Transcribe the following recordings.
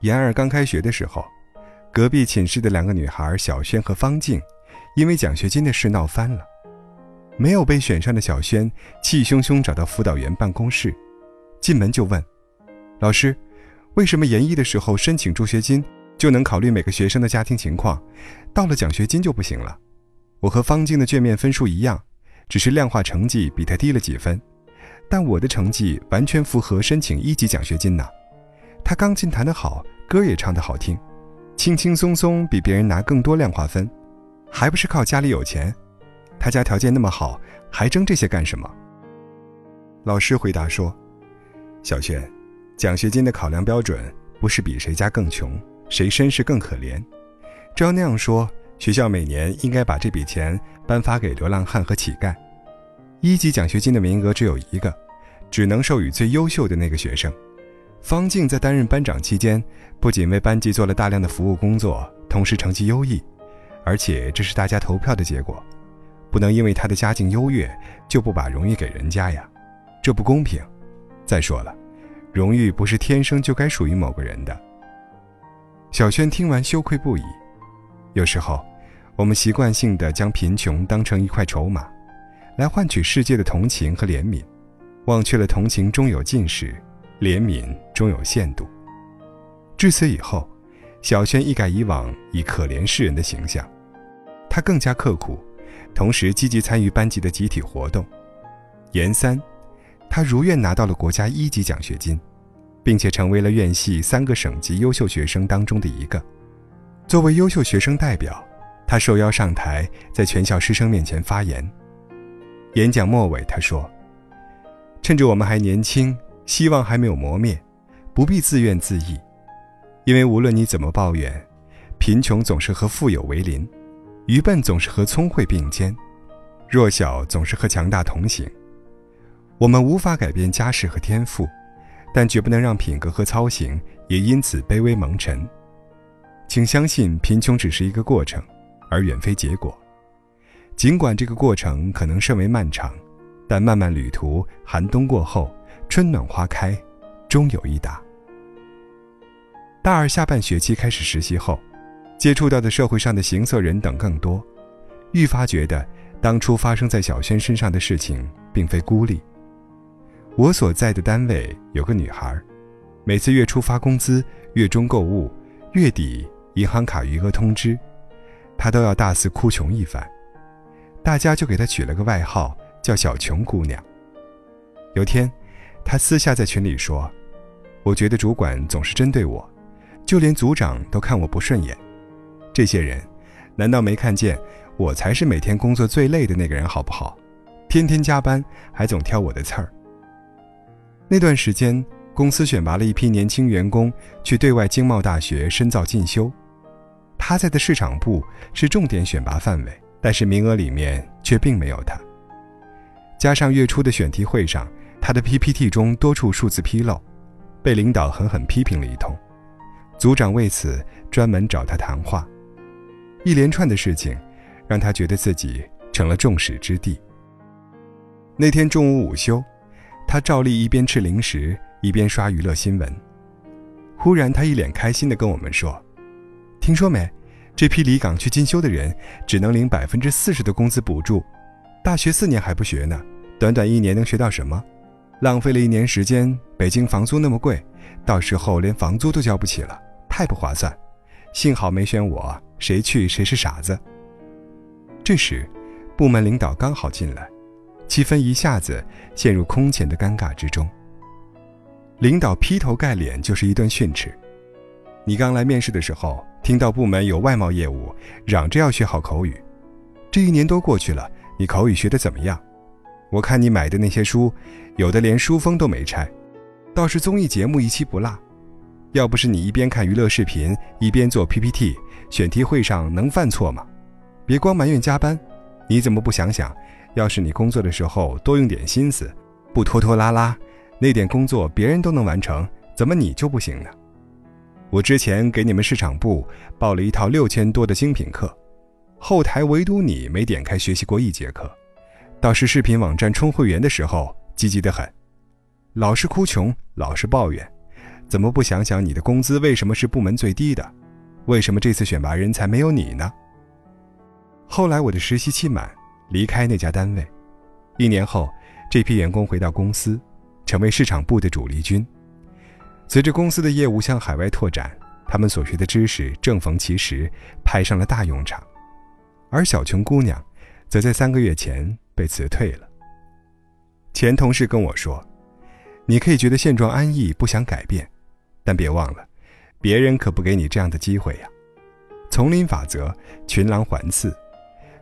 研二刚开学的时候，隔壁寝室的两个女孩小轩和方静，因为奖学金的事闹翻了。没有被选上的小轩气汹汹找到辅导员办公室，进门就问：“老师，为什么研一的时候申请助学金就能考虑每个学生的家庭情况，到了奖学金就不行了？我和方静的卷面分数一样，只是量化成绩比他低了几分，但我的成绩完全符合申请一级奖学金呢。他钢琴弹得好。”歌也唱得好听，轻轻松松比别人拿更多量化分，还不是靠家里有钱？他家条件那么好，还争这些干什么？老师回答说：“小轩，奖学金的考量标准不是比谁家更穷，谁身世更可怜。照那样说，学校每年应该把这笔钱颁发给流浪汉和乞丐。一级奖学金的名额只有一个，只能授予最优秀的那个学生。”方静在担任班长期间，不仅为班级做了大量的服务工作，同时成绩优异，而且这是大家投票的结果，不能因为他的家境优越就不把荣誉给人家呀，这不公平。再说了，荣誉不是天生就该属于某个人的。小轩听完羞愧不已。有时候，我们习惯性的将贫穷当成一块筹码，来换取世界的同情和怜悯，忘却了同情终有尽时。怜悯终有限度。至此以后，小轩一改以往以可怜世人的形象，他更加刻苦，同时积极参与班级的集体活动。研三，他如愿拿到了国家一级奖学金，并且成为了院系三个省级优秀学生当中的一个。作为优秀学生代表，他受邀上台，在全校师生面前发言。演讲末尾，他说：“趁着我们还年轻。”希望还没有磨灭，不必自怨自艾，因为无论你怎么抱怨，贫穷总是和富有为邻，愚笨总是和聪慧并肩，弱小总是和强大同行。我们无法改变家世和天赋，但绝不能让品格和操行也因此卑微蒙尘。请相信，贫穷只是一个过程，而远非结果。尽管这个过程可能甚为漫长，但漫漫旅途，寒冬过后。春暖花开，终有一答。大二下半学期开始实习后，接触到的社会上的行色人等更多，愈发觉得当初发生在小轩身上的事情并非孤立。我所在的单位有个女孩，每次月初发工资、月中购物、月底银行卡余额通知，她都要大肆哭穷一番，大家就给她取了个外号叫“小穷姑娘”。有天。他私下在群里说：“我觉得主管总是针对我，就连组长都看我不顺眼。这些人，难道没看见我才是每天工作最累的那个人？好不好？天天加班，还总挑我的刺儿。”那段时间，公司选拔了一批年轻员工去对外经贸大学深造进修，他在的市场部是重点选拔范围，但是名额里面却并没有他。加上月初的选题会上。他的 PPT 中多处数字纰漏，被领导狠狠批评了一通。组长为此专门找他谈话，一连串的事情让他觉得自己成了众矢之的。那天中午午休，他照例一边吃零食一边刷娱乐新闻。忽然，他一脸开心地跟我们说：“听说没？这批离岗去进修的人只能领百分之四十的工资补助，大学四年还不学呢，短短一年能学到什么？”浪费了一年时间，北京房租那么贵，到时候连房租都交不起了，太不划算。幸好没选我，谁去谁是傻子。这时，部门领导刚好进来，气氛一下子陷入空前的尴尬之中。领导劈头盖脸就是一顿训斥：“你刚来面试的时候，听到部门有外贸业务，嚷着要学好口语，这一年多过去了，你口语学得怎么样？”我看你买的那些书，有的连书封都没拆，倒是综艺节目一期不落。要不是你一边看娱乐视频一边做 PPT，选题会上能犯错吗？别光埋怨加班，你怎么不想想，要是你工作的时候多用点心思，不拖拖拉拉，那点工作别人都能完成，怎么你就不行呢？我之前给你们市场部报了一套六千多的精品课，后台唯独你没点开学习过一节课。倒是视频网站充会员的时候积极得很，老是哭穷，老是抱怨，怎么不想想你的工资为什么是部门最低的？为什么这次选拔人才没有你呢？后来我的实习期满，离开那家单位，一年后，这批员工回到公司，成为市场部的主力军。随着公司的业务向海外拓展，他们所学的知识正逢其时，派上了大用场。而小琼姑娘，则在三个月前被辞退了。前同事跟我说：“你可以觉得现状安逸，不想改变，但别忘了，别人可不给你这样的机会呀。丛林法则，群狼环伺。”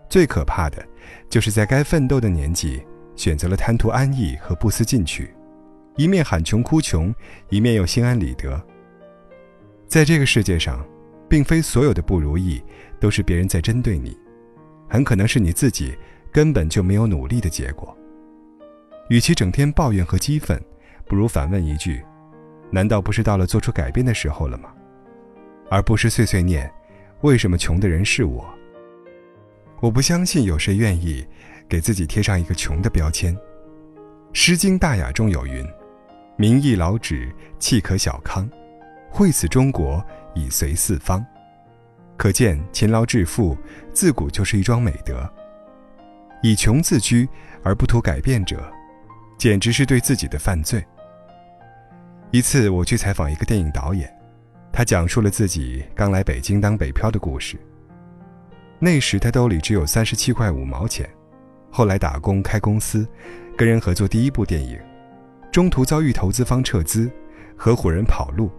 最可怕的，就是在该奋斗的年纪，选择了贪图安逸和不思进取，一面喊穷哭穷，一面又心安理得。在这个世界上，并非所有的不如意都是别人在针对你，很可能是你自己根本就没有努力的结果。与其整天抱怨和激愤，不如反问一句：难道不是到了做出改变的时候了吗？而不是碎碎念：为什么穷的人是我？我不相信有谁愿意给自己贴上一个穷的标签。《诗经·大雅》中有云：“民亦劳止，气可小康，惠此中国，以随四方。”可见勤劳致富自古就是一桩美德。以穷自居而不图改变者，简直是对自己的犯罪。一次，我去采访一个电影导演，他讲述了自己刚来北京当北漂的故事。那时他兜里只有三十七块五毛钱，后来打工开公司，跟人合作第一部电影，中途遭遇投资方撤资，合伙人跑路，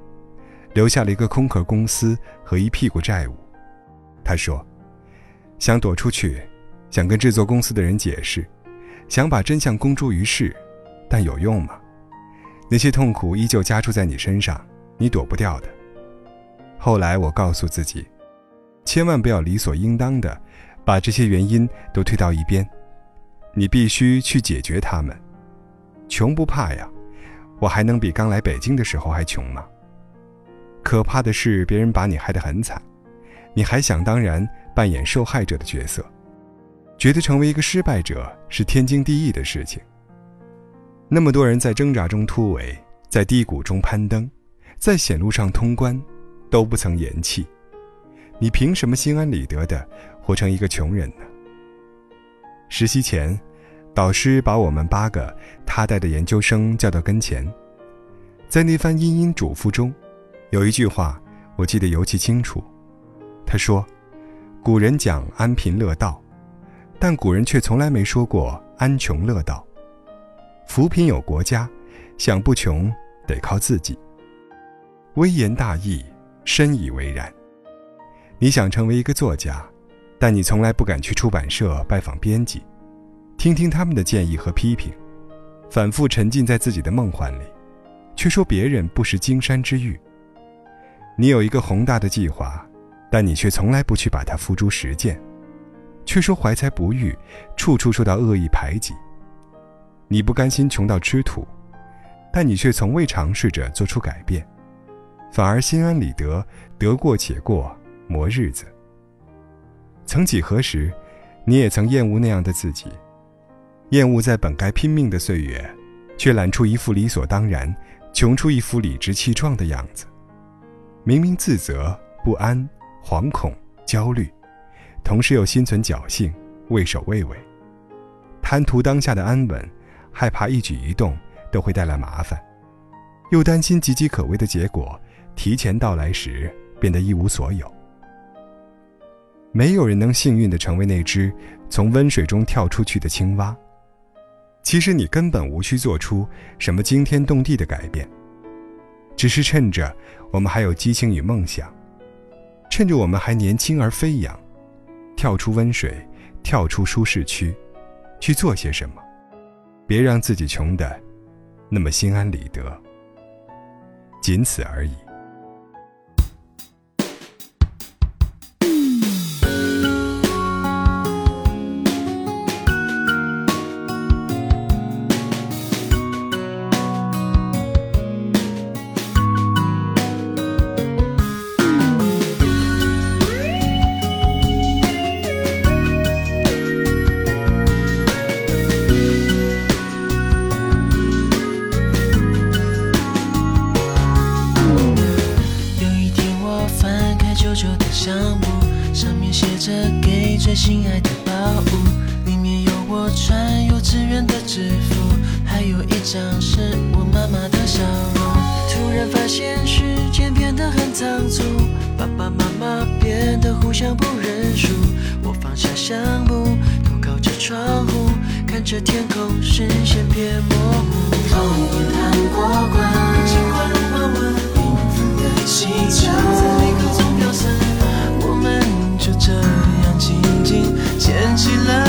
留下了一个空壳公司和一屁股债务。他说：“想躲出去，想跟制作公司的人解释，想把真相公诸于世，但有用吗？那些痛苦依旧加注在你身上，你躲不掉的。”后来我告诉自己。千万不要理所应当的把这些原因都推到一边，你必须去解决他们。穷不怕呀，我还能比刚来北京的时候还穷吗？可怕的是别人把你害得很惨，你还想当然扮演受害者的角色，觉得成为一个失败者是天经地义的事情。那么多人在挣扎中突围，在低谷中攀登，在险路上通关，都不曾言弃。你凭什么心安理得的活成一个穷人呢？实习前，导师把我们八个他带的研究生叫到跟前，在那番殷殷嘱咐中，有一句话我记得尤其清楚。他说：“古人讲安贫乐道，但古人却从来没说过安穷乐道。扶贫有国家，想不穷得靠自己。”微言大义，深以为然。你想成为一个作家，但你从来不敢去出版社拜访编辑，听听他们的建议和批评，反复沉浸在自己的梦幻里，却说别人不识金山之玉。你有一个宏大的计划，但你却从来不去把它付诸实践，却说怀才不遇，处处受到恶意排挤。你不甘心穷到吃土，但你却从未尝试着做出改变，反而心安理得，得过且过。磨日子。曾几何时，你也曾厌恶那样的自己，厌恶在本该拼命的岁月，却懒出一副理所当然，穷出一副理直气壮的样子。明明自责、不安、惶恐、焦虑，同时又心存侥幸，畏首畏尾，贪图当下的安稳，害怕一举一动都会带来麻烦，又担心岌岌可危的结果提前到来时变得一无所有。没有人能幸运地成为那只从温水中跳出去的青蛙。其实你根本无需做出什么惊天动地的改变，只是趁着我们还有激情与梦想，趁着我们还年轻而飞扬，跳出温水，跳出舒适区，去做些什么。别让自己穷的那么心安理得。仅此而已。亲爱的宝物里面有我穿幼稚园的制服还有一张是我妈妈的笑容。突然发现时间变得很仓促爸爸妈妈变得互相不认输我放下香簿，头靠着窗户看着天空视线变模糊。童年糖果罐头快来抱抱幸的气球起了